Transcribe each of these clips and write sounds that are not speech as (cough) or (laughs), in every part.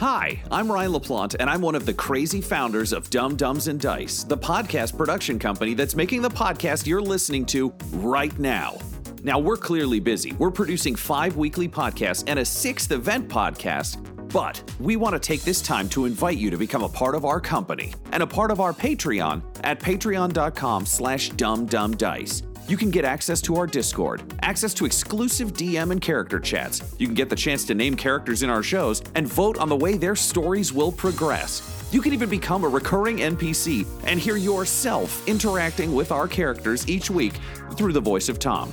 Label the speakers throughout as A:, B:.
A: Hi, I'm Ryan LaPlante, and I'm one of the crazy founders of Dumb Dumbs and Dice, the podcast production company that's making the podcast you're listening to right now. Now, we're clearly busy. We're producing five weekly podcasts and a sixth event podcast, but we want to take this time to invite you to become a part of our company and a part of our Patreon at patreon.com slash dumbdumbdice. You can get access to our Discord, access to exclusive DM and character chats. You can get the chance to name characters in our shows and vote on the way their stories will progress. You can even become a recurring NPC and hear yourself interacting with our characters each week through the voice of Tom.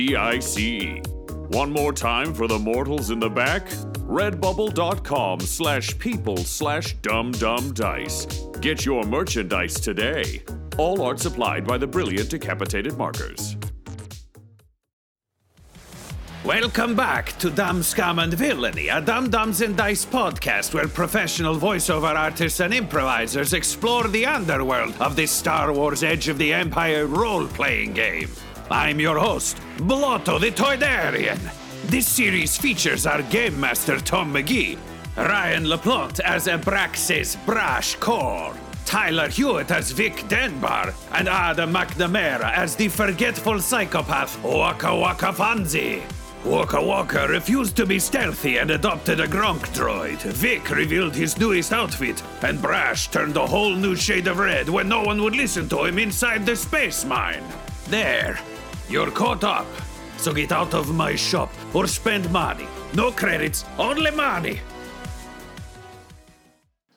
B: D-I-C-E. One more time for the mortals in the back. Redbubble.com slash people slash dumbdumbdice. Get your merchandise today. All art supplied by the brilliant decapitated markers.
A: Welcome back to Dumb Scum and Villainy, a Dumb Dumbs and Dice podcast where professional voiceover artists and improvisers explore the underworld of this Star Wars Edge of the Empire role playing game. I'm your host, Blotto the Toydarian. This series features our game master Tom McGee, Ryan LaPlante as Abraxas Brash Core, Tyler Hewitt as Vic Denbar, and Adam McNamara as the forgetful psychopath Waka Waka Fanzi. Waka Waka refused to be stealthy and adopted a Gronk droid. Vic revealed his newest outfit, and Brash turned a whole new shade of red when no one would listen to him inside the space mine. There, you're caught up. So get out of my shop or spend money. No credits, only money.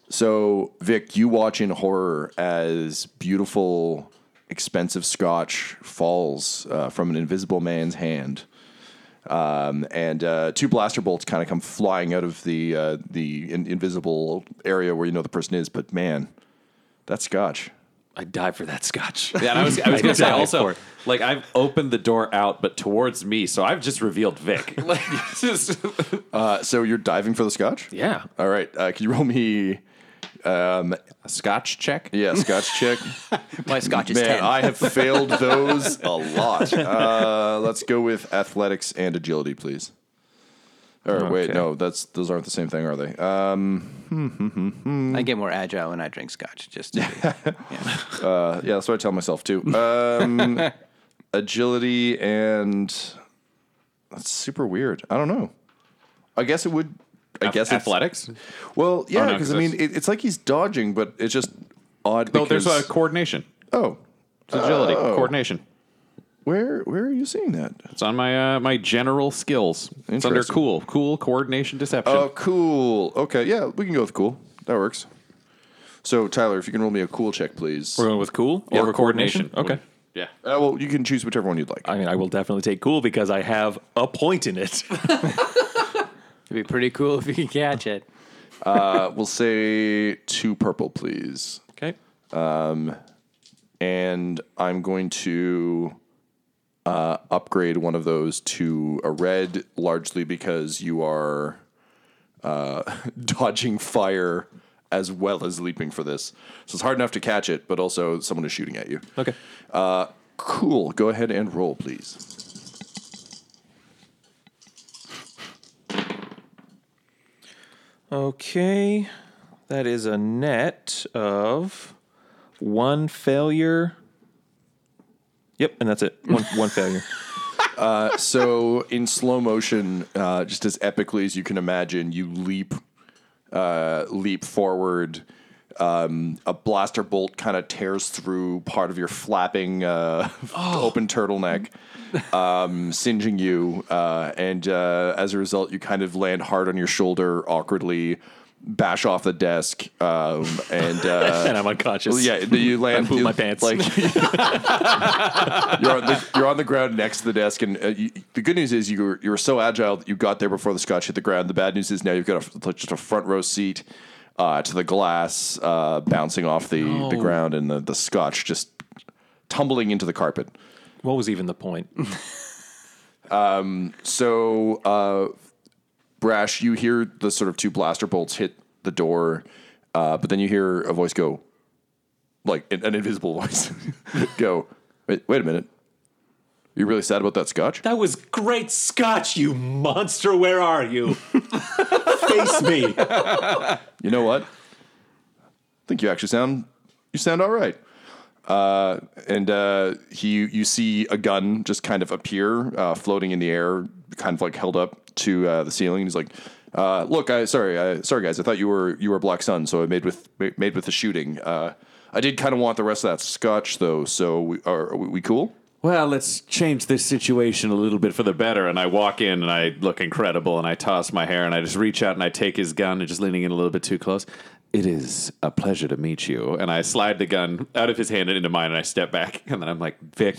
C: So, Vic, you watch in horror as beautiful, expensive scotch falls uh, from an invisible man's hand. Um, and uh, two blaster bolts kind of come flying out of the uh, the in- invisible area where you know the person is. But man, that's scotch.
D: I die for that scotch. (laughs) Yeah, and I was, I was (laughs) going to say also, like I've opened the door out, but towards me, so I've just revealed Vic. Like, (laughs) just-
C: Uh, so you're diving for the scotch?
D: yeah,
C: All right. Uh, can you roll me?
D: a Scotch check.
C: Yeah, scotch check.
E: My scotch is
C: Man,
E: 10.
C: I have failed those a lot. Uh, let's go with athletics and agility, please. Or wait, no, that's those aren't the same thing, are they? Uh,
E: I get more agile when I drink scotch. Just to be, (laughs)
C: uh, yeah, that's what I tell myself too. (laughs) Um, agility and that's super weird. I don't know. I guess it would. I guess it's-
D: athletics.
C: Well, yeah,
D: Oh, no,
C: I mean, it, it's like he's dodging, but it's just odd.
D: No, there's a coordination.
C: oh,
D: It's agility,
C: Oh.
D: coordination.
C: Where where are you seeing that?
D: It's on my uh, my general skills. It's under cool, cool coordination deception.
C: Oh, cool. Okay, yeah, we can go with cool. That works. So, Tyler, if you can roll me a cool check, please.
F: We're going with cool
D: Yeah,
F: or coordination. Okay.
D: Yeah.
C: Uh, well, you can choose whichever one you'd like.
F: I mean, I will definitely take cool because I have a point in it. (laughs)
E: it'd be pretty cool if you could catch it.
C: Uh, we'll say two purple, please.
D: Okay.
C: Um, And I'm going to uh, upgrade one of those to a red, largely because you are uh, (laughs) dodging fire as well as leaping for this. So it's hard enough to catch it, but also someone is shooting at you.
F: Okay.
C: Uh, cool. Go ahead and roll, please.
F: Okay. That is a net of one failure. Yep, and that's it. One one failure. (laughs)
C: so in slow motion, uh, just as epically as you can imagine, you leap, uh, leap forward. Um, a blaster bolt kind of tears through part of your flapping, uh, open turtleneck, um, singeing you, uh, and uh, as a result, you kind of land hard on your shoulder, awkwardly, bash off the desk, um, and uh, (laughs)
F: and I'm unconscious.
C: yeah, you land.
F: I poop
C: you-
F: my pants.
C: Like (laughs) you're on the you're on the ground next to the desk, and uh, you, the good news is you were you were so agile that you got there before the scotch hit the ground. The bad news is now you've got a, just a front row seat uh, to the glass, uh, bouncing off the the ground, and the the scotch just tumbling into the carpet.
F: What was even the point? (laughs)
C: So, uh, Brash, you hear the sort of two blaster bolts hit the door, uh, but then you hear a voice go, like an, an invisible (laughs) voice, (laughs) go, wait, wait a minute. You really sad about that scotch?
D: That was great scotch, you monster. Where are you? (laughs) Face me.
C: You know what? I think you actually sound you sound all right. Uh, and uh, he, you see a gun just kind of appear, uh, floating in the air, kind of like held up to uh, the ceiling. He's like, uh, "Look, I sorry, I, sorry guys, I thought you were you were Black Sun, so I made with made with the shooting. Uh, I did kind of want the rest of that scotch though. So we, are, are we, we cool?
D: Well, let's change this situation a little bit for the better. And I walk in and I look incredible and I toss my hair and I just reach out and I take his gun and just leaning in a little bit too close. It is a pleasure to meet you. And I slide the gun out of his hand and into mine and I step back. (laughs) And then I'm like, Vic,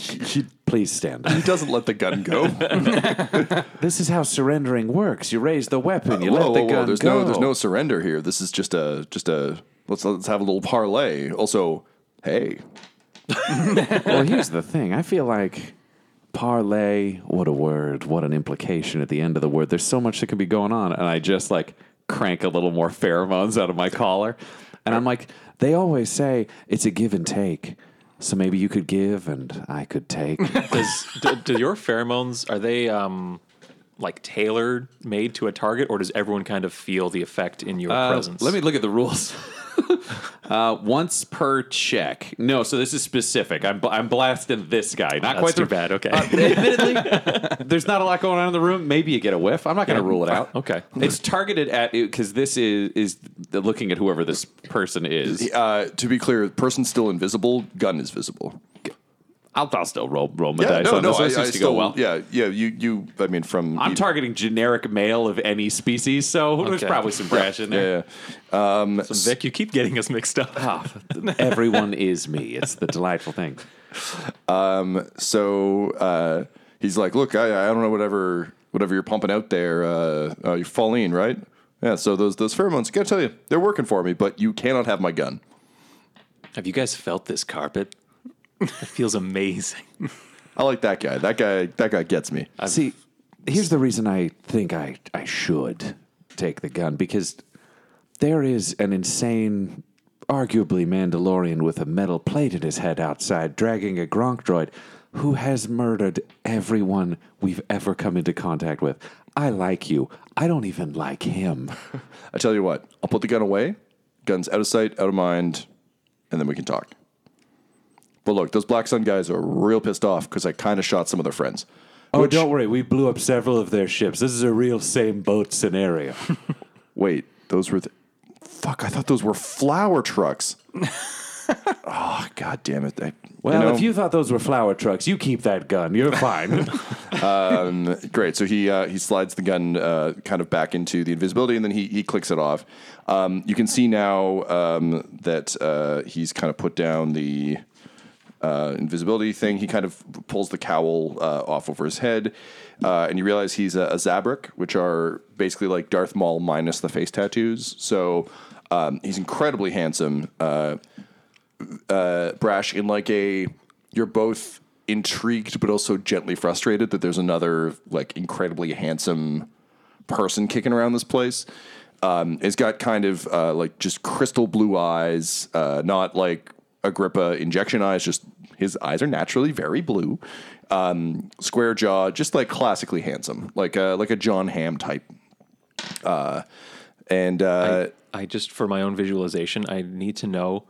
D: please stand up.
C: He doesn't let the gun go. (laughs) (laughs)
D: This is how surrendering works. You raise the weapon, you
C: whoa,
D: let the
C: whoa, whoa!
D: gun
C: There's
D: go.
C: no there's no surrender here. This is just a just a let's let's have a little parlay. Also, hey,
D: well, here's the thing. I feel like parlay, what a word, what an implication at the end of the word. There's so much that could be going on. And I just like crank a little more pheromones out of my collar. And I'm like, they always say it's a give and take. So maybe you could give and I could take. (laughs)
F: Does do, do your pheromones are they um like tailored made to a target, or does everyone kind of feel the effect in your presence?
D: Let me look at the rules. (laughs) (laughs) uh, once per check. No, so this is specific. I'm, I'm blasting this guy. Not
F: That's
D: quite
F: too
D: the,
F: bad. Okay.
D: Uh, admittedly, (laughs) there's not a lot going on in the room. Maybe you get a whiff. I'm not going to rule it out. (laughs)
F: Okay.
D: It's targeted at because this is is looking at whoever this person is.
C: uh, to be clear, person's still invisible. Gun is visible.
D: I'll, I'll still roll roll my dice on this. This seems to go well.
C: Yeah, yeah. You, you. I mean, from
D: I'm
C: you-
D: targeting generic male of any species, so there's probably some brash in there.
C: Yeah,
F: Vic, you keep getting us mixed up.
D: Ah, (laughs) everyone is me. It's the delightful thing.
C: So uh, he's like, "Look, I, I don't know whatever whatever you're pumping out there. Uh, uh, you're falling, right? Yeah. So those those pheromones, gotta tell you, they're working for me. But you cannot have my gun.
F: Have you guys felt this carpet? It feels amazing.
C: I like that guy. That guy. That guy gets me.
D: See, here's the reason I think I, I should take the gun because there is an insane, arguably Mandalorian with a metal plate in his head outside dragging a Gronk droid who has murdered everyone we've ever come into contact with. I like you. I don't even like him. (laughs)
C: I tell you what, I'll put the gun away. Gun's out of sight, out of mind, and then we can talk. But look, those Black Sun guys are real pissed off because I kind of shot some of their friends.
D: Oh,
C: Which-
D: don't worry. We blew up several of their ships. This is a real same boat scenario. (laughs)
C: Wait, those were the. Fuck, I thought those were flower trucks. (laughs) oh, god damn it. I,
D: Well,
C: know-
D: if you thought those were flower trucks, you keep that gun. You're fine. (laughs)
C: Great. So he uh, he slides the gun uh, kind of back into the invisibility, and then he he clicks it off. Um, you can see now um, that uh, he's kind of put down the uh, invisibility thing. He kind of pulls the cowl uh, off over his head, uh, and you realize he's a, a Zabrak, which are basically like Darth Maul minus the face tattoos. So um, he's incredibly handsome. Uh, uh, brash in like a you're both intrigued but also gently frustrated that there's another like incredibly handsome person kicking around this place. Um, it's got kind of uh, like just crystal blue eyes, not like Agrippa injection eyes. Just his eyes are naturally very blue. Um, square jaw, just like classically handsome, like a like a Jon Hamm type. Uh, and uh,
F: I just for my own visualization, I need to know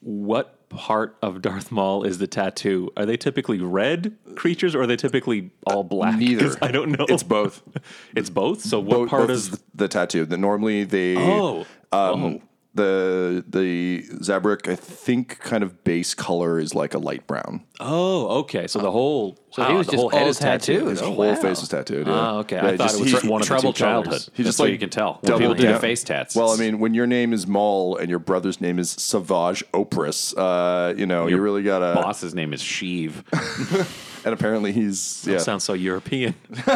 F: what part of Darth Maul is the tattoo. Are they typically red creatures or are they typically all black?
C: neither.
F: I don't know.
C: It's both. (laughs)
F: It's both. So what
C: both,
F: part
C: both
F: is?
C: the, tattoo? That normally they
F: Oh.
C: um, the the Zabrak I think kind of base color is like a light brown.
F: Oh, okay. So the whole
E: So he was
F: the
E: just
F: whole head
E: all
F: is tattooed.
E: tattooed.
C: His
E: Oh,
C: wall
E: wow.
C: face is tattooed. Yeah.
F: Ah, okay. I thought
C: just-
F: it was
C: he-
F: one of the
D: troubled
F: two colors.
D: childhood.
C: He just
D: what
C: like
D: you can tell when
C: double-
D: people do
C: yeah.
D: the face tats.
C: Well, I mean, when your name is Maul and your brother's name is Savage Opress, uh, you know, you really gotta.
D: boss's name is Sheev. (laughs)
C: And apparently, he's yeah,
F: Sounds so European. (laughs)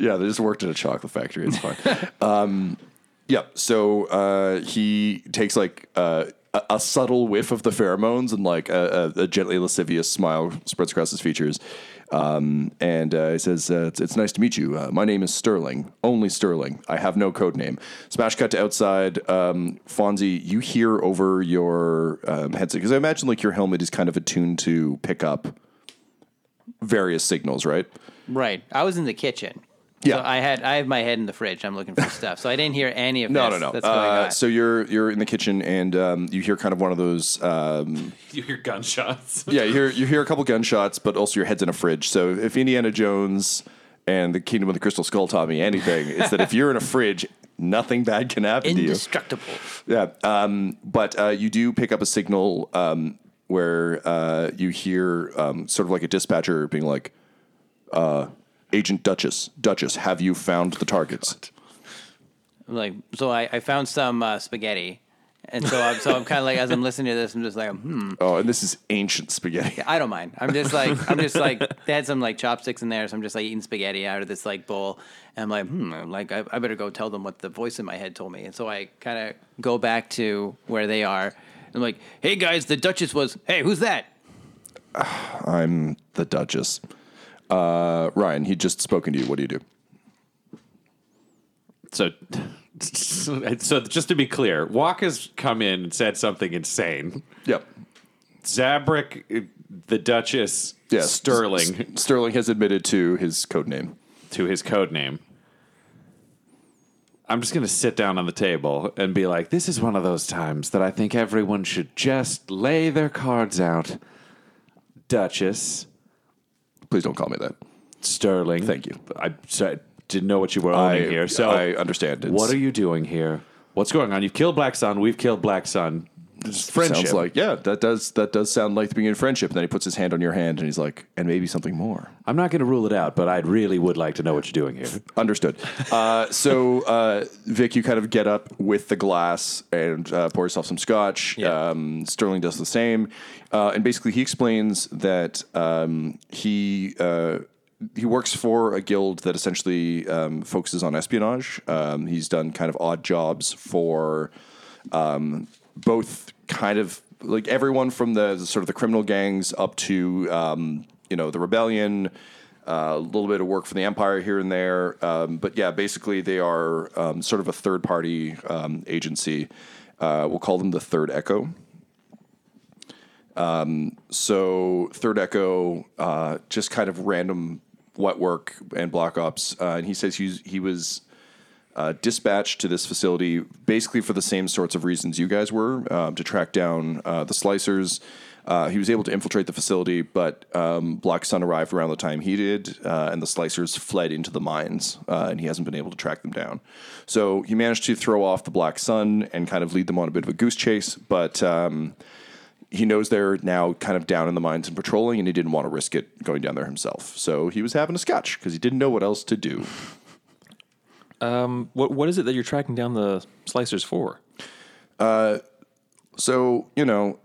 C: yeah. They just worked at a chocolate factory. It's fine. um, (laughs) yeah. So uh, he takes like uh, a, a subtle whiff of the pheromones, and like a, a, a gently lascivious smile spreads across his features. Um, and uh, he says, uh, it's, "It's nice to meet you. Uh, my name is Sterling. Only Sterling. I have no code name." Smash cut to outside. Um, Fonzie, you hear over your um, headset because I imagine like your helmet is kind of attuned to pick up various signals, right?
E: Right. I was in the kitchen.
C: Yeah.
E: So I had I have my head in the fridge. I'm looking for (laughs) stuff. So I didn't hear any of
C: No,
E: this
C: no, no.
E: that's going
C: Uh, so you're you're in the kitchen and um, you hear kind of one of those. Um, (laughs)
D: you hear gunshots.
C: yeah, you hear you hear a couple gunshots, but also your head's in a fridge. So if Indiana Jones and the Kingdom of the Crystal Skull taught me anything, it's that if you're in a fridge, nothing bad can happen to you.
E: Indestructible.
C: Yeah, um, but uh, you do pick up a signal um, where uh, you hear um, sort of like a dispatcher being like, uh, "Agent Duchess, Duchess, have you found the targets?"
E: Like so, I, I found some uh, spaghetti, and so I'm so I'm kind of like as I'm listening to this, I'm just like, hmm,
C: Oh, and this is ancient spaghetti.
E: I don't mind. I'm just like I'm just like they had some like chopsticks in there, so I'm just like eating spaghetti out of this like bowl, and I'm like, hmm, I'm like I, I better go tell them what the voice in my head told me, and so I kind of go back to where they are. And I'm like, hey guys, the Duchess was. Hey, who's that? (sighs)
C: I'm the Duchess. Uh, Ryan, he just spoken to you. What do you do?
D: So, (laughs) so just to be clear, Walk has come in and said something insane.
C: Yep.
D: Zabrak, the Duchess,
C: Yes.
D: Sterling
C: S- Sterling has admitted to his code name.
D: to his code name. I'm just going to sit down on the table and be like, this is one of those times that I think everyone should just lay their cards out. Duchess,
C: Please don't call me that.
D: Sterling.
C: Thank you.
D: I, so I didn't know what you were
C: I-
D: owning here. So
C: I understand. It's-
D: What are you doing here? What's going on? You've killed Black Sun. We've killed Black Sun. It's friendship.
C: Sounds like yeah, that does that does sound like the beginning of friendship. And then he puts his hand on your hand and he's like, and maybe something more.
D: I'm not going to rule it out, but I really would like to know what you're doing here. (laughs)
C: Understood. Uh, so, uh, Vic, you kind of get up with the glass and uh, pour yourself some scotch.
F: Yeah.
C: Um, Sterling does the same, uh, and basically he explains that um, he. Uh, he works for a guild that essentially um, focuses on espionage. Um, he's done kind of odd jobs for um, both kind of like everyone from the, sort of the criminal gangs up to um, you know the rebellion uh, a little bit of work for the empire here and there. Um, but yeah basically they are um, sort of a third party um, agency. Uh, we'll call them the third echo. Um, so third echo uh, just kind of random wet work and block ops. Uh, and he says he was uh, dispatched to this facility basically for the same sorts of reasons you guys were um, to track down uh, the slicers. Uh, he was able to infiltrate the facility, but um, Black Sun arrived around the time he did, uh, and the slicers fled into the mines, uh, and he hasn't been able to track them down. So he managed to throw off the Black Sun and kind of lead them on a bit of a goose chase, but. Um, he knows they're now kind of down in the mines and patrolling, and he didn't want to risk it going down there himself. So he was having a scotch because he didn't know what else to do.
F: What what is it that you're tracking down the slicers for?
C: So, you know,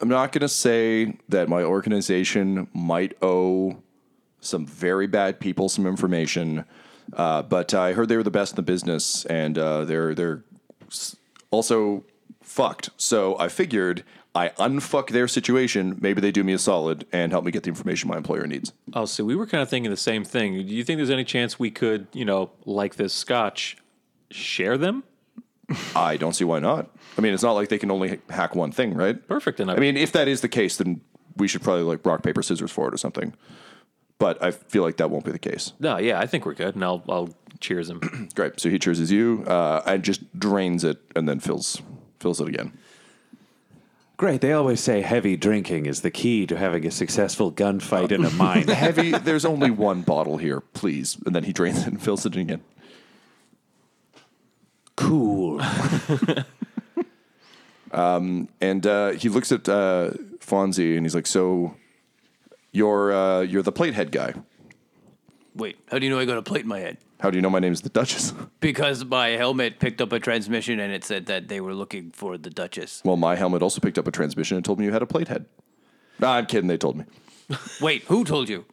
C: I'm not going to say that my organization might owe some very bad people some information, uh, but I heard they were the best in the business, and uh, they're they're also fucked. So I figured I unfuck their situation. Maybe they do me a solid and help me get the information my employer needs.
F: Oh, so we were kind of thinking the same thing. Do you think there's any chance we could, you know, like this scotch, share them?
C: I don't see why not. I mean, it's not like they can only hack one thing, right?
F: Perfect. And I,
C: mean, if that is the case, then we should probably like rock paper scissors for it or something. But I feel like that won't be the case.
F: no, yeah, I think we're good, and I'll I'll cheers him. (clears throat)
C: Great. So he chooses you uh, and just drains it and then fills fills it again.
D: Great. They always say heavy drinking is the key to having a successful gunfight in a mine. (laughs)
C: Heavy. There's only one bottle here, please. And then he drains it and fills it again.
D: cool. (laughs)
C: And uh, he looks at uh, Fonzie and he's like, "So, you're uh, you're the plate head guy.
E: Wait, how do you know I got a plate in my head?
C: How do you know my name's the Duchess? (laughs)
E: Because my helmet picked up a transmission and it said that they were looking for the Duchess.
C: well, my helmet also picked up a transmission and told me you had a plate head. Nah, I'm kidding. They told me. (laughs)
E: Wait, who told you?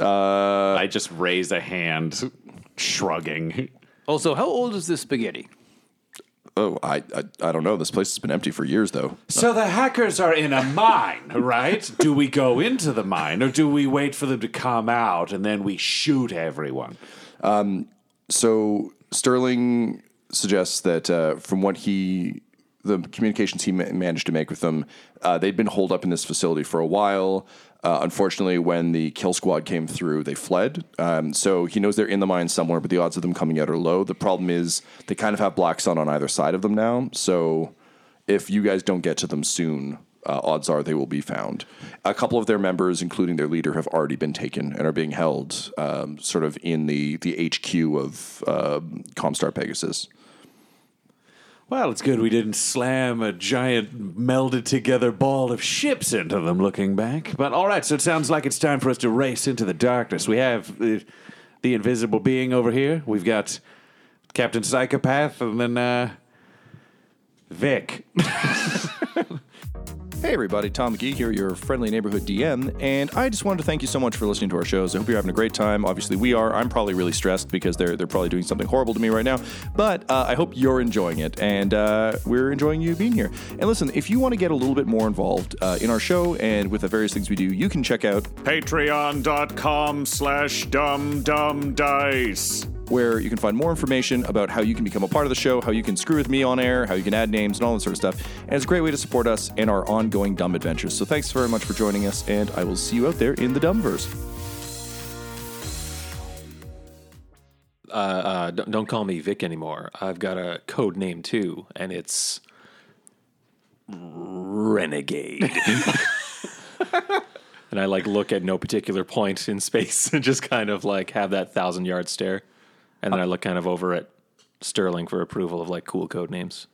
D: Uh, I just raise a hand, shrugging.
E: Also, how old is this spaghetti?
C: Oh, I, I I don't know. This place has been empty for years, though.
D: So the hackers are in a mine, (laughs) right? do we go into the mine or do we wait for them to come out and then we shoot everyone?
C: So Sterling suggests that uh, from what he, the communications he ma- managed to make with them, uh, they'd been holed up in this facility for a while. Uh, unfortunately, when the kill squad came through, they fled. Um, so he knows they're in the mine somewhere, but the odds of them coming out are low. The problem is they kind of have Black Sun on either side of them now. So if you guys don't get to them soon, uh, odds are they will be found. A couple of their members, including their leader, have already been taken and are being held um, sort of in the, the HQ of um Comstar Pegasus.
D: Well, it's good we didn't slam a giant melded together ball of ships into them looking back. But all right, so it sounds like it's time for us to race into the darkness. We have the, the invisible being over here. We've got Captain Psychopath and then uh, Vic. (laughs) (laughs)
C: Hey everybody, Tom McGee here, your friendly neighborhood DM, and I just wanted to thank you so much for listening to our shows. I hope you're having a great time. Obviously, we are. I'm probably really stressed because they're they're probably doing something horrible to me right now, but uh, I hope you're enjoying it, and uh, we're enjoying you being here. And listen, if you want to get a little bit more involved uh, in our show and with the various things we do, you can check out
G: Patreon.com slash dum dum dice.
C: Where you can find more information about how you can become a part of the show, how you can screw with me on air, how you can add names, and all that sort of stuff. And it's a great way to support us in our ongoing dumb adventures. So thanks very much for joining us, and I will see you out there in the Dumbverse.
F: uh, uh, don't, don't call me Vic anymore. I've got a code name too, and it's Renegade. (laughs) and I like look at no particular point in space (laughs) and just kind of like have that thousand yard stare, and then I look kind of over at Sterling for approval of like cool code names.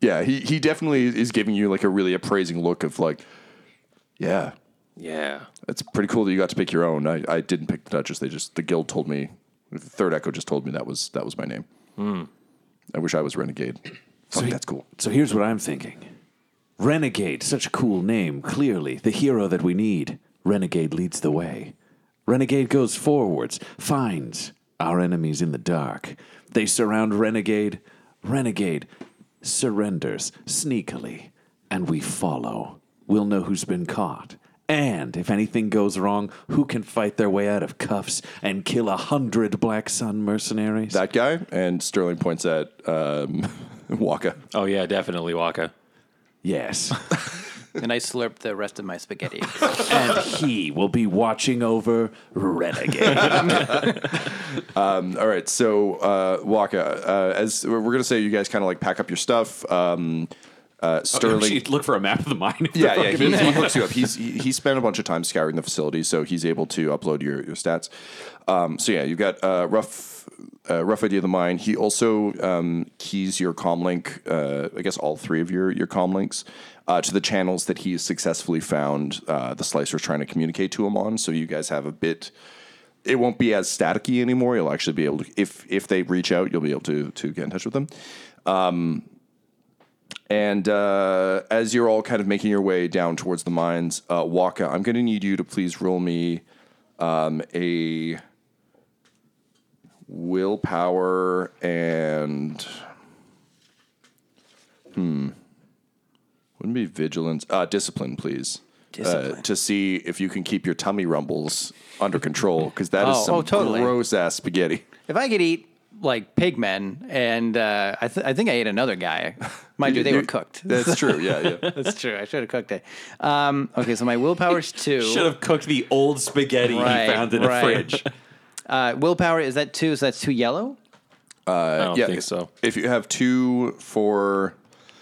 C: Yeah, he, he definitely is giving you like a really appraising look of like, yeah,
F: Yeah,
C: it's pretty cool that you got to pick your own. I, I didn't pick the Duchess. They just the guild told me, the Third Echo just told me that was that was my name. Hmm. I wish I was Renegade. Fuck,
D: he-
C: that's cool.
D: So here's what I'm thinking Renegade, such a cool name, clearly, the hero that we need. Renegade leads the way. Renegade goes forwards, finds our enemies in the dark. They surround Renegade. Renegade surrenders sneakily, and we follow. We'll know who's been caught. And if anything goes wrong, who can fight their way out of cuffs and kill a hundred Black Sun mercenaries?
C: That guy and Sterling points at um, (laughs) Waka.
F: oh yeah, definitely Waka.
D: yes. (laughs)
E: And I slurped the rest of my spaghetti. (laughs)
D: and he will be watching over Renegade. (laughs)
C: All right, so uh, Waka, uh, as we're gonna say, you guys kind of like pack up your stuff. Um, uh, Sterling,
D: look for a map of the mine.
C: yeah, yeah, he, he hooks you up. He's he, he spent a bunch of time scouring the facility, so he's able to upload your, your stats. Um, so yeah, you've got uh, rough uh, rough idea of the mine. He also um, keys your comlink, uh, I guess all three of your your comlinks. Uh, to the channels that he's successfully found uh, the slicer's trying to communicate to him on. So you guys have a bit. It won't be as staticky anymore. You'll actually be able to, if if they reach out, you'll be able to to get in touch with them. And uh, as you're all kind of making your way down towards the mines, uh, Waka, I'm going to need you to please roll me um, a willpower and hmm, Wouldn't be vigilance. Uh, discipline, please.
E: Discipline.
C: Uh, to see if you can keep your tummy rumbles under control, because that is
E: Oh,
C: some
E: oh, totally.
C: gross ass spaghetti.
E: If I could eat like pigmen, and uh, I, th- I think I ate another guy. (laughs) Mind you, they were cooked.
C: That's true. Yeah, yeah. (laughs)
E: That's true. I should have cooked it. Um, okay, so my willpower's (laughs) two.
D: Should have cooked the old spaghetti
E: Right,
D: he found in the
E: right.
D: fridge.
E: Uh, willpower is that two? So that's two yellow.
F: I don't
C: yeah,
F: think so.
C: If you have two for,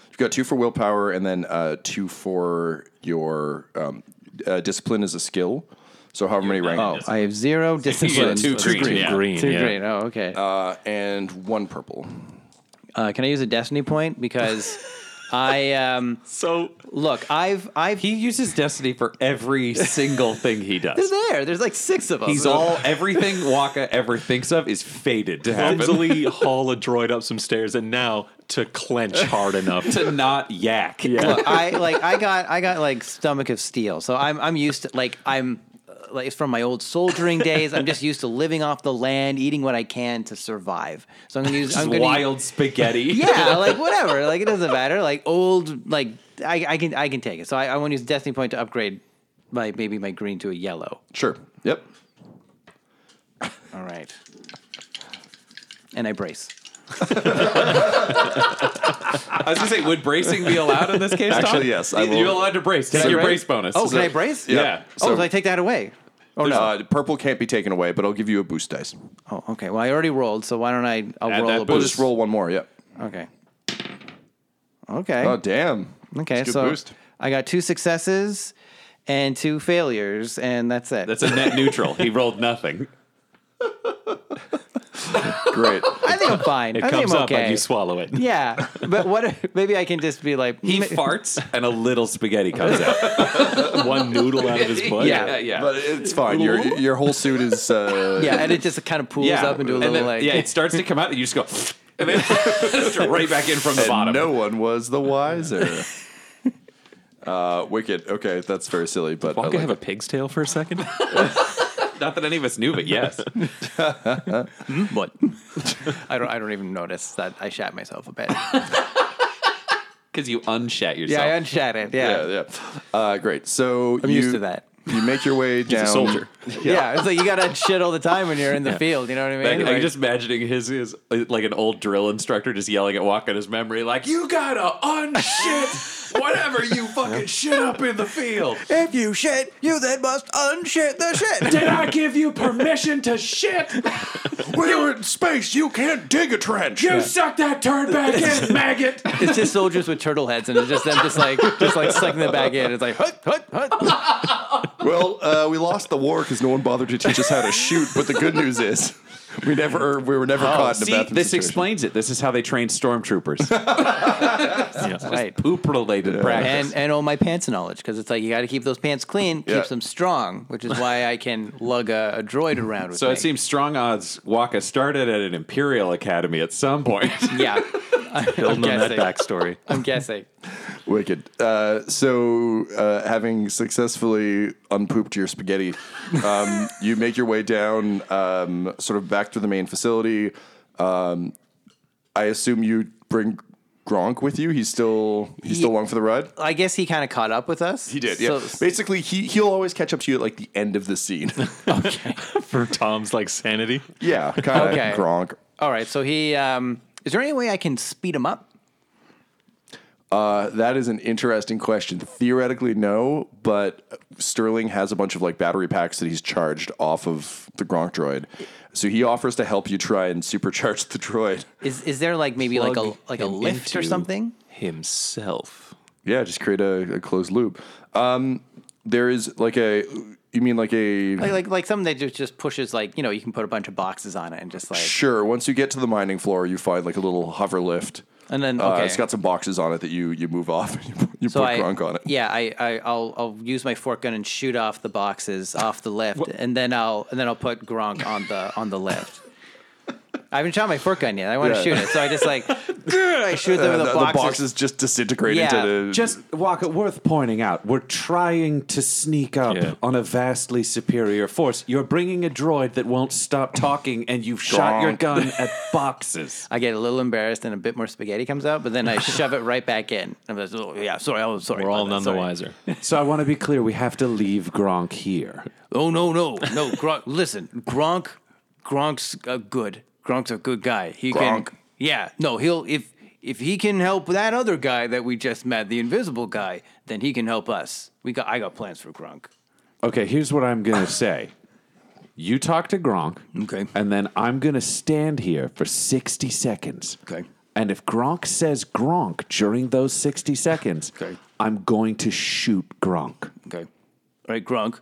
C: you've got two for willpower, and then uh, two for your um, uh, discipline is a skill. So however many rank,
E: Oh, I have zero (laughs) discipline.
D: two green.
F: Two
D: yeah.
F: green.
E: Two
F: yeah.
E: green. Oh, okay.
C: uh, and one purple.
E: Uh, can I use a destiny point because (laughs) I um,
D: So
E: look? I've I've
D: he uses destiny for every single thing he does.
E: They're there. There's like six of them.
D: He's all everything Waka ever thinks of is fated to happen.
F: Clumsily haul a droid up some stairs, and now to clench hard enough. (laughs)
D: to not yak.
E: Look, I like I got I got like stomach of steel, so I'm I'm used to like I'm like it's from my old soldiering days. I'm just used to living off the land, eating what I can to survive. So I'm gonna use I'm gonna
D: wild spaghetti. (laughs)
E: yeah, (laughs) like whatever. Like it doesn't matter. Like old, like I, I can I can take it. So I, I want to use destiny point to upgrade my maybe my green to a yellow.
C: Sure. Yep.
E: All right, and I brace. (laughs)
D: I was gonna say, would bracing be allowed in this case? Tom?
C: Actually, yes, I
D: You're allowed to brace. Take
E: I
D: your
E: brace?
D: brace bonus.
E: Oh, can I brace?
D: Yeah.
E: oh,
C: So-
E: so I take that away. Oh no.
C: Uh, purple can't be taken away, but I'll give you a boost dice.
E: oh, okay. Well, I already rolled, so why don't I? I'll
D: Add
E: roll
D: that
E: a
C: We'll
D: boost.
E: boost.
C: just roll one more. Yep.
E: Okay. Okay.
C: Oh damn.
E: okay.
C: That's a good
E: So
C: boost.
E: I got two successes and two failures, and that's it.
D: That's a net neutral. He rolled nothing. (laughs) (laughs)
C: Great.
E: I think I'm fine.
F: It
E: I think
F: comes
E: I'm
F: up
E: okay.
F: and you swallow it.
E: Yeah, (laughs) but what? if- Maybe I can just be like
D: He farts (laughs) and a little spaghetti comes out.
F: One noodle out of his butt.
E: Yeah.
D: yeah.
C: But it's fine. Your your whole suit is. Uh,
E: Yeah, and it just kind of pools
D: yeah.
E: up into a
D: And
E: little
D: then-
E: like
D: yeah, it starts to come out, and you just go, and then just right back in from the
C: and
D: bottom.
C: no one was the wiser. uh, wicked. Okay, that's very silly, but I
F: Wonka
C: like
F: have a pig's tail for a second?
D: Not that any of us knew, but yes. (laughs)
E: what? I don't. I don't even notice that I shat myself a bit. (laughs)
D: Because you unshat yourself.
E: Yeah, I unshat it. Yeah,
C: yeah, yeah. Uh, great. So
E: I'm
C: you,
E: used to that.
C: You make your way (laughs) down.
F: a soldier.
E: Yeah. it's like you gotta shit all the time when you're in the field. You know what I mean?
D: Like, I'm just imagining his, his like an old drill instructor just yelling at Walk in his memory, like, "You gotta unshit whatever you fucking shit up in the field."
E: if you shit, you then must unshit the shit.
D: Did I give you permission to shit?
C: We're in space. You can't dig a trench.
D: You suck that turd back in, maggot.
E: it's just soldiers with turtle heads, and it's just them, just like, just like sucking it back in. It's like, hut, hut, hut.
C: Well, uh, we lost the war because no one bothered to teach us how to shoot. But the good news is, (laughs) we never we were never caught in a
D: See,
C: bathroom
D: this
C: situation.
D: explains it. This is how they train stormtroopers. (laughs)
E: right.
D: Poop related practice.
E: And and all my pants knowledge because it's like you got to keep those pants clean,
C: Yeah.
E: keeps them strong, which is why I can lug a, a droid around with
D: so
E: me.
D: it seems strong odds Waka started at an Imperial Academy at some point. (laughs)
E: yeah. I'm
F: Building on that
E: guessing.
F: backstory.
E: I'm guessing.
C: Wicked. Uh, so, uh, having successfully unpooped your spaghetti, um, you make your way down, um, sort of back to the main facility. Um, I assume you bring Gronk with you. He's still he's still
E: He-
C: along for the ride.
E: I guess he kind of caught up with us.
C: He did. Yeah.
E: So-
C: Basically, he he'll always catch up to you at like the end of the scene. (laughs) okay. (laughs)
F: For Tom's like sanity.
C: yeah. Kind of
E: Okay.
C: Gronk.
E: all right. So he. Um, is there any way I can speed him up?
C: Uh, that is an interesting question. Theoretically, no, but Sterling has a bunch of like battery packs that he's charged off of the Gronk droid. So he offers to help you try and supercharge the droid.
E: Is is there like maybe like a like a lift or something?
F: Himself.
C: Yeah, just create a, a closed loop. Um, there is like a, you mean like a,
E: Like like like something that just just pushes like you know you can put a bunch of boxes on it and just like
C: sure. Once you get to the mining floor, you find like a little hover lift.
E: And then
C: Uh, it's got some boxes on it that you you move off and (laughs) you, put- you
E: so
C: put
E: I,
C: Gronk on it.
E: Yeah, I, I I'll I'll use my fork gun and shoot off the boxes off the lift, and then I'll and then I'll put Gronk on the on the lift. I haven't shot my fork gun yet. I want to
C: Yeah.
E: shoot it, so I just like (laughs) I shoot them
C: Uh,
E: with
C: the,
E: the,
C: the
E: boxes.
C: boxes just disintegrate
E: Yeah,
C: into the.
D: Just Walker, worth pointing out, we're trying to sneak up
F: Yeah.
D: on a vastly superior force. You're bringing a droid that won't stop talking, and you've shot your gun (laughs) at boxes.
E: I get a little embarrassed and a bit more spaghetti comes out, but then I shove it right back in. I'm like, oh, yeah, sorry, oh, sorry.
F: We're all
E: about that,
F: none the
E: sorry.
F: wiser. (laughs)
D: So I want to be clear: we have to leave Gronk here.
E: Oh no, no, no. Gronk, listen, Gronk, Gronk's uh, good. Gronk's a good guy. He
C: Gronk.
E: can. Yeah, no, he'll if if he can help that other guy that we just met, the invisible guy, then he can help us. We got. I got plans for Gronk.
D: Okay, here's what I'm gonna say. You talk to Gronk,
E: Okay.
D: and then I'm gonna stand here for 60 seconds.
E: Okay.
D: And if Gronk says Gronk during those 60 seconds,
E: Okay.
D: I'm going to shoot Gronk.
E: Okay. All right, Gronk.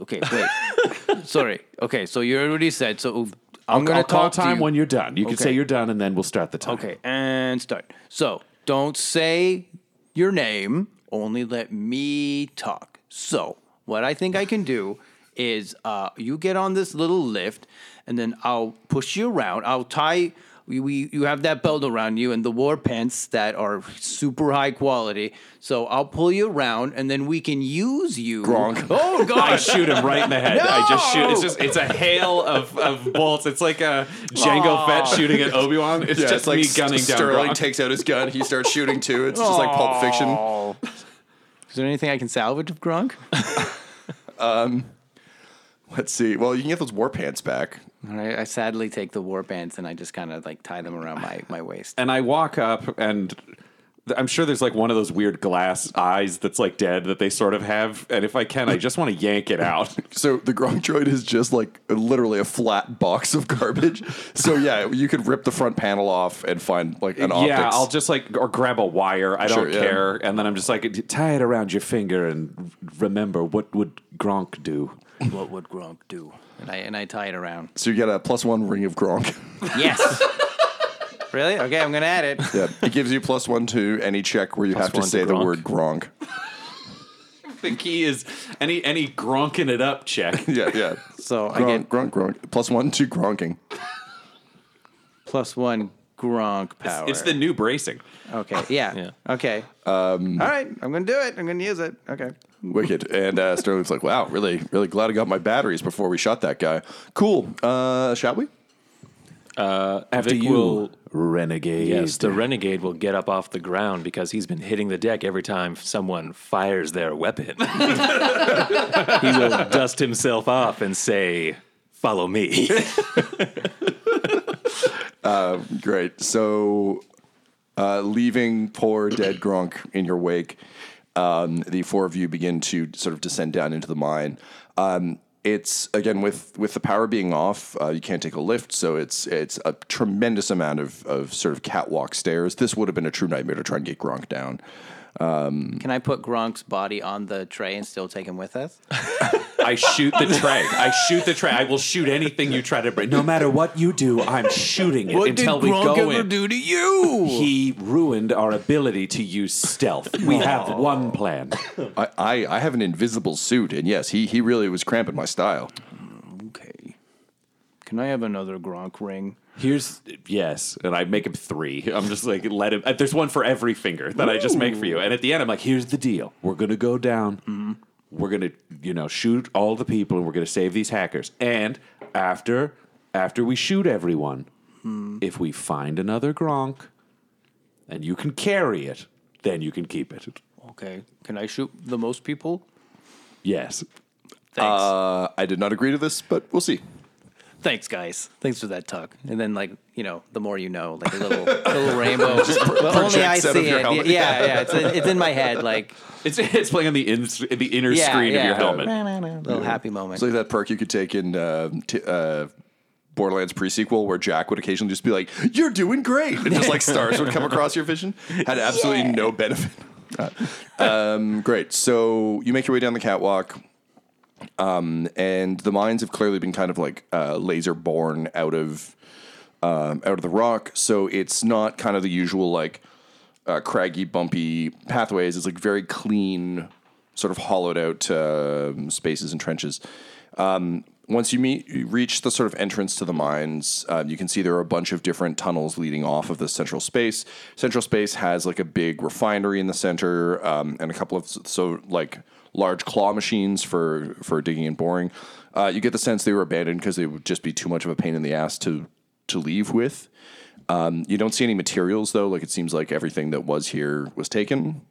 E: Okay, wait. (laughs) Sorry. Okay, so you already said. So I'm gonna
D: call time when you're done. You can
E: Okay.
D: say you're done, and then we'll start the time.
E: Okay, and start. So don't say your name, only let me talk. So, what I think I can do is uh, you get on this little lift, and then I'll push you around. I'll tie. We, we you have that belt around you and the war pants that are super high quality. So I'll pull you around, and then we can use you.
C: Gronk. (laughs)
E: Oh god.
D: I shoot him right in the head. I just shoot. It's just it's a hail of, of bolts. It's like a Jango Fett shooting at Obi Wan. It's
C: yeah,
D: just
C: it's like
D: me gunning down
C: Sterling
D: Gronk.
C: takes out his gun. He starts shooting too. It's just like Pulp Fiction.
E: Is there anything I can salvage of Gronk? (laughs)
C: Um, Let's see. Well, you can get those war pants back.
E: All right, I sadly take the war pants and I just kind of like tie them around my, my waist.
D: and I walk up and I'm sure there's like one of those weird glass eyes that's like dead that they sort of have. And if I can, I just want to yank it out. (laughs)
C: So the Gronk droid is just like literally a flat box of garbage. So yeah, you could rip the front panel off and find like an optics.
D: yeah, I'll just like or grab a wire. I
C: Sure,
D: don't
C: yeah.
D: care. And then I'm just like tie it around your finger and remember what would Gronk do?
E: What would Gronk do? And I and I tie it around.
C: So you get a plus one ring of Gronk.
E: Yes. (laughs) really? Okay, I'm gonna add it.
C: yeah, it gives you plus one to any check where you have to
F: one to
C: say the
F: Gronk.
C: word Gronk. (laughs)
D: The key is any any Gronking it up check. (laughs)
C: Yeah, yeah.
E: So I
C: Gronk,
E: get
C: Gronk, Gronk. Plus one to Gronking.
E: plus one Gronk power.
D: It's the new bracing.
E: okay. Yeah. (laughs)
F: Yeah.
E: Okay. Um, All right. I'm gonna do it. I'm gonna use it. Okay.
C: Wicked. And uh, Sterling's like, wow, really, really glad I got my batteries before we shot that guy. Cool. Uh, shall we?
D: Uh, After
F: Vic
D: you,
F: will-
D: renegade.
F: Yes, the renegade will get up off the ground because he's been hitting the deck every time someone fires their weapon. (laughs) he will dust himself off and say, "Follow me." (laughs)
C: Great. So, uh, leaving poor dead Gronk in your wake, um, the four of you begin to sort of descend down into the mine. Um, it's again with with the power being off, uh, you can't take a lift, so it's it's a tremendous amount of of sort of catwalk stairs. This would have been a true nightmare to try and get Gronk down.
E: Can I put Gronk's body on the tray and still take him with us? (laughs)
D: I shoot the tray. I shoot the tray. I will shoot anything you try to bring. No matter what you do, I'm shooting it what until we go in.
E: do to you?
D: He ruined our ability to use stealth. We have one plan.
C: I, I, I have an invisible suit, and yes, he he really was cramping my style.
E: Okay. Can I have another Gronk ring?
D: Here's yes, and I make him three. (laughs) I'm just like let him. uh, There's one for every finger that I just make for you. And at the end, I'm like, here's the deal: we're gonna go down. We're gonna, you know, shoot all the people, and we're gonna save these hackers. And after, after we shoot everyone, if we find another Gronk, and you can carry it, then you can keep it.
E: Okay. Can I shoot the most people?
D: Yes.
E: Thanks.
C: Uh, I did not agree to this, but we'll see.
E: Thanks, guys. Thanks for that talk. And then, like, you know, the more you know, like a little, little (laughs) rainbow. Well, only I
C: projects out of
E: see
C: your
E: it.
C: helmet.
E: Yeah, yeah. It's, it's in my head. Like, (laughs)
D: It's it's playing on the in, the inner
E: yeah,
D: screen
E: yeah.
D: of your helmet.
E: Little happy moment.
C: It's like that perk you could take in uh, t- uh, Borderlands pre-sequel where Jack would occasionally just be like, "You're doing great," and just like stars would come across your vision. Had absolutely no benefit. (laughs) Uh, um, great. So you make your way down the catwalk, um, and the mines have clearly been kind of like uh, laser born out of um, out of the rock. So it's not kind of the usual like uh, craggy, bumpy pathways. It's like very clean, sort of hollowed out um spaces and trenches. Um, once you meet, you reach the sort of entrance to the mines, um, you can see there are a bunch of different tunnels leading off of the central space. Central space has like a big refinery in the center um, and a couple of so like large claw machines for for digging and boring. Uh, you get the sense they were abandoned because they would just be too much of a pain in the ass to to leave with. Um, you don't see any materials though; like it seems like everything that was here was taken.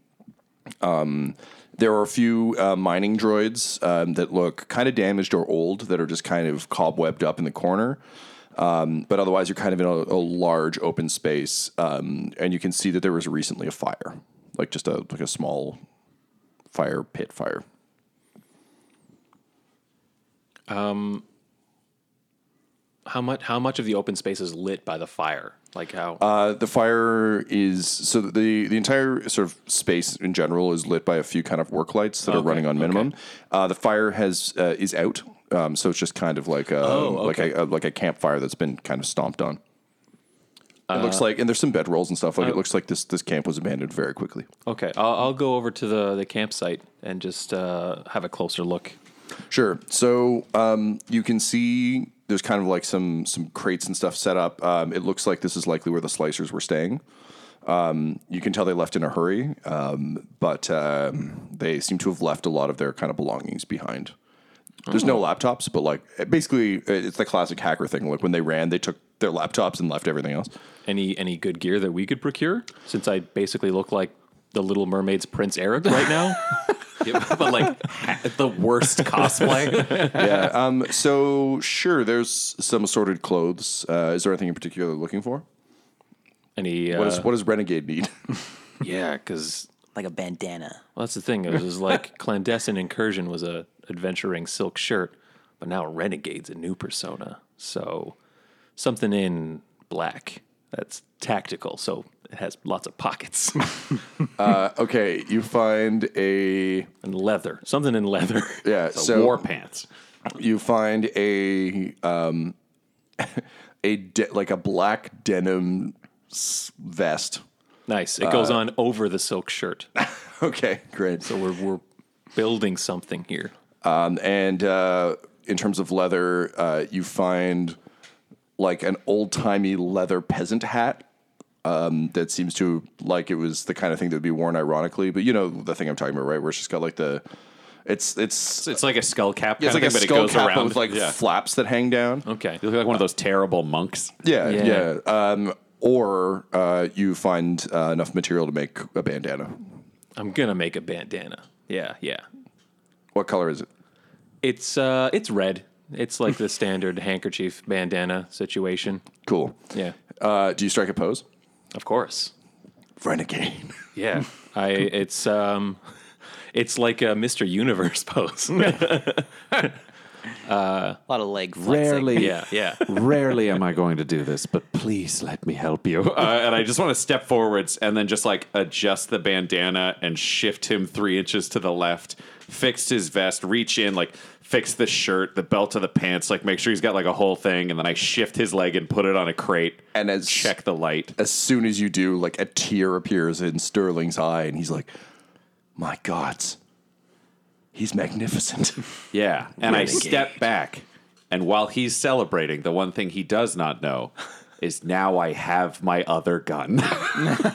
C: Um, there are a few uh, mining droids um, that look kind of damaged or old that are just kind of cobwebbed up in the corner. Um, but otherwise, you're kind of in a, a large open space, um, and you can see that there was recently a fire, like just a like a small fire pit fire.
F: Um, How much? How much of the open space is lit by the fire? Like how?
C: Uh, the fire is so the the entire sort of space in general is lit by a few kind of work lights that are running on minimum. Uh, the fire has uh, is out, um, so it's just kind of like a
F: Oh,
C: like a, a like a campfire that's been kind of stomped on. It looks like, and there's some bedrolls and stuff. Like it looks like this this camp was abandoned very quickly.
F: okay, I'll, I'll go over to the the campsite and just uh, have a closer look.
C: Sure. So um, you can see there's kind of like some some crates and stuff set up. Um, it looks like this is likely where the slicers were staying. Um, you can tell they left in a hurry, um, but um, they seem to have left a lot of their kind of belongings behind. There's no laptops, but like basically, it's the classic hacker thing. Like when they ran, they took their laptops and left everything else.
F: Any any good gear that we could procure? Since I basically look like the Little Mermaid's Prince Eric right now. (laughs)
H: but like the worst (laughs) cosplay.
C: yeah. Um, so sure, there's some assorted clothes. Uh, is there anything in particular you're looking for?
F: Any? Uh,
C: What does what does Renegade need? (laughs)
F: yeah, because
E: like a bandana.
F: well, that's the thing. It was like clandestine incursion was a adventuring silk shirt, but now Renegade's a new persona. So something in black that's tactical. So it has lots of pockets (laughs)
C: Uh, okay, you find a
F: and leather. Something in leather.
C: yeah.
H: So,
C: So
H: war pants.
C: you find a um, (laughs) a de- like a black denim s- vest.
F: Nice. It goes on over the silk shirt. (laughs)
C: Okay, great.
F: So we're we're building something here.
C: Um, and uh, in terms of leather, uh, you find like an old timey leather peasant hat. Um, that seems to like it was the kind of thing that would be worn ironically, but you know the thing I'm talking about, right? Where it's just got like the, it's it's
H: It's like a skull cap.
C: it's like
H: of
C: a
H: thing,
C: skull
H: but it goes
C: cap
H: around
C: with like
H: yeah.
C: flaps that hang down.
F: Okay.
H: You look like one of those terrible monks.
C: Yeah,
F: Yeah.
C: yeah. Um, or uh, you find uh, enough material to make a bandana.
F: I'm gonna make a bandana. Yeah, yeah.
C: What color is it?
F: It's uh it's red. It's like the (laughs) standard handkerchief bandana situation.
C: Cool.
F: Yeah.
C: Uh, do you strike a pose?
F: Of course.
C: Renegade.
F: Yeah. (laughs) I it's um it's like a Mr. Universe (laughs) pose. (laughs)
E: A lot of leg flexing.
D: Rarely,
F: yeah, yeah.
D: rarely am I going to do this, but please let me help you.
H: Uh, and I just want to step forwards and then just like adjust the bandana and shift him three inches to the left, fix his vest, reach in, like fix the shirt, the belt of the pants, like make sure he's got like a whole thing, and then I shift his leg and put it on a crate
C: And as
H: check the light.
C: as soon as you do, like a tear appears in Sterling's eye, and he's like, "My gods, he's magnificent." (laughs)
H: Yeah. And I step back, and while he's celebrating, the one thing he does not know is now I have my other gun. (laughs)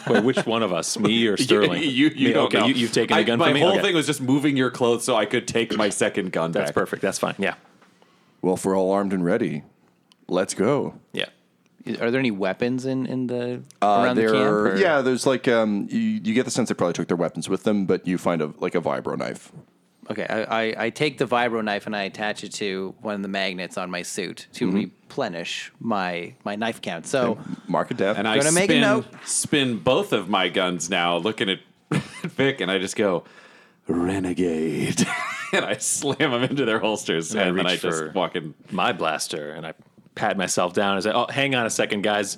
F: Wait, which one of us? Me or (laughs) Sterling?
H: you, you, you
F: Me?
H: don't
F: okay,
H: know.
F: You, you've taken
H: I-
F: the gun
H: My
F: from me.
H: My whole
F: Okay.
H: thing was just moving your clothes so I could take my (clears throat) second gun back.
F: That's
H: back.
F: perfect. That's fine. Yeah,
C: well, if we're all armed and ready, let's go.
F: yeah.
E: Are there any weapons in in the
C: Uh,
E: around the camp?
C: are, yeah, there's like um, you, you get the sense they probably took their weapons with them, but you find a like a vibro knife.
E: Okay, I, I, I take the vibro knife and I attach it to one of the magnets on my suit to
C: Mm-hmm.
E: replenish my my knife count. So
C: Mark of death.
H: And I'm
E: Gonna make a
H: spin,
E: note.
H: spin both of my guns now, looking at (laughs) Vic, and I just go,
D: Renegade. (laughs)
H: and I slam them into their holsters,
F: I
H: and then I just walk in.
F: my blaster and I pat myself down and say, "Oh, hang on a second, guys.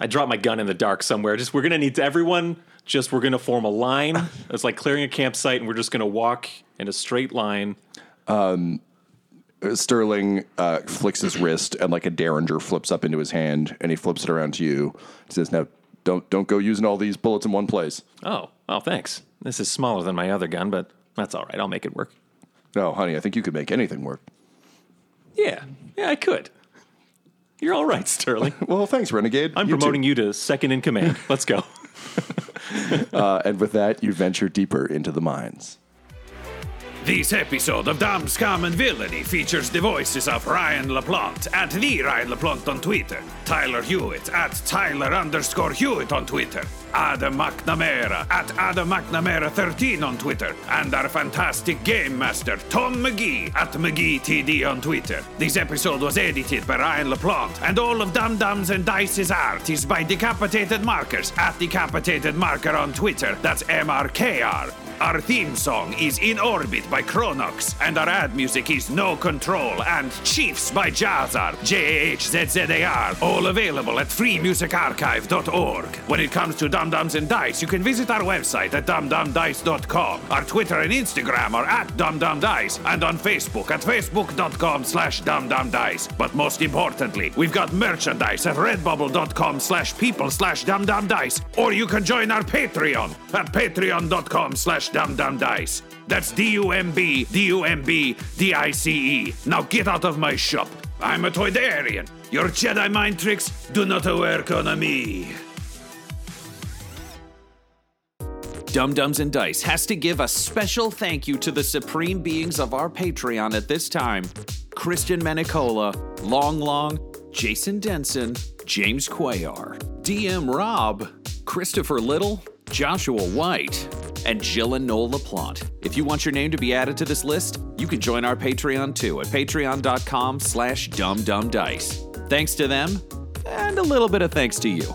F: I dropped my gun in the dark somewhere. Just we're gonna need to, everyone. Just we're gonna form a line. (laughs) It's like clearing a campsite, and we're just gonna walk in a straight line.
C: Sterling uh, flicks his wrist, and like a derringer flips up into his hand, and he flips it around to you. He says, "Now, don't don't go using all these bullets in one place."
F: Oh, oh, thanks. This is smaller than my other gun, but that's all right. I'll make it work.
C: No, honey, I think you could make anything work.
F: Yeah, yeah, I could. You're all right, Sterling. (laughs)
C: Well, thanks, Renegade.
F: I'm
C: You too.
F: promoting you to second in command. (laughs) Let's go. (laughs)
C: Uh, and with that, you venture deeper into the mines.
G: This episode of Dumb Scum and Villainy features the voices of Ryan LaPlante at the Ryan LaPlante on Twitter, Tyler Hewitt at Tyler underscore Hewitt on Twitter, Adam McNamara at Adam McNamara 13 on Twitter, and our fantastic game master Tom McGee at McGeeTD on Twitter. This episode was edited by Ryan LaPlante, and all of Dumb Dumbs and Dice's art is by Decapitated Markers at Decapitated Marker on Twitter. That's M-R-K-R. Our theme song is In Orbit by Chronox, and our ad music is No Control and Chiefs by Jahzzar, J-A-H-Z-Z-A-R, all available at freemusicarchive.org. When it comes to Dumb Dumbs and Dice, you can visit our website at dumbdumbdice.com. Our Twitter and Instagram are at dumbdumbdice, and on Facebook at facebook.com slash dumbdumbdice. But most importantly, we've got merchandise at redbubble.com slash people slash dumbdumbdice, or you can join our Patreon at patreon.com slash dumbdumbdice. That's D-U-M-B, D-U-M-B, D-I-C-E. Now get out of my shop. I'm a Toydarian. Your Jedi mind tricks do not work on me.
A: Dumb Dumbs and Dice has to give a special thank you to the supreme beings of our Patreon at this time Christian Menicola, Long Long, Jason Denson, James Cuellar, DM Rob, Christopher Little, Joshua White, and Jill and Noel LaPlante. If you want your name to be added to this list, you can join our Patreon too at patreon.com slash dumbdumbdice. Thanks to them, and a little bit of thanks to you.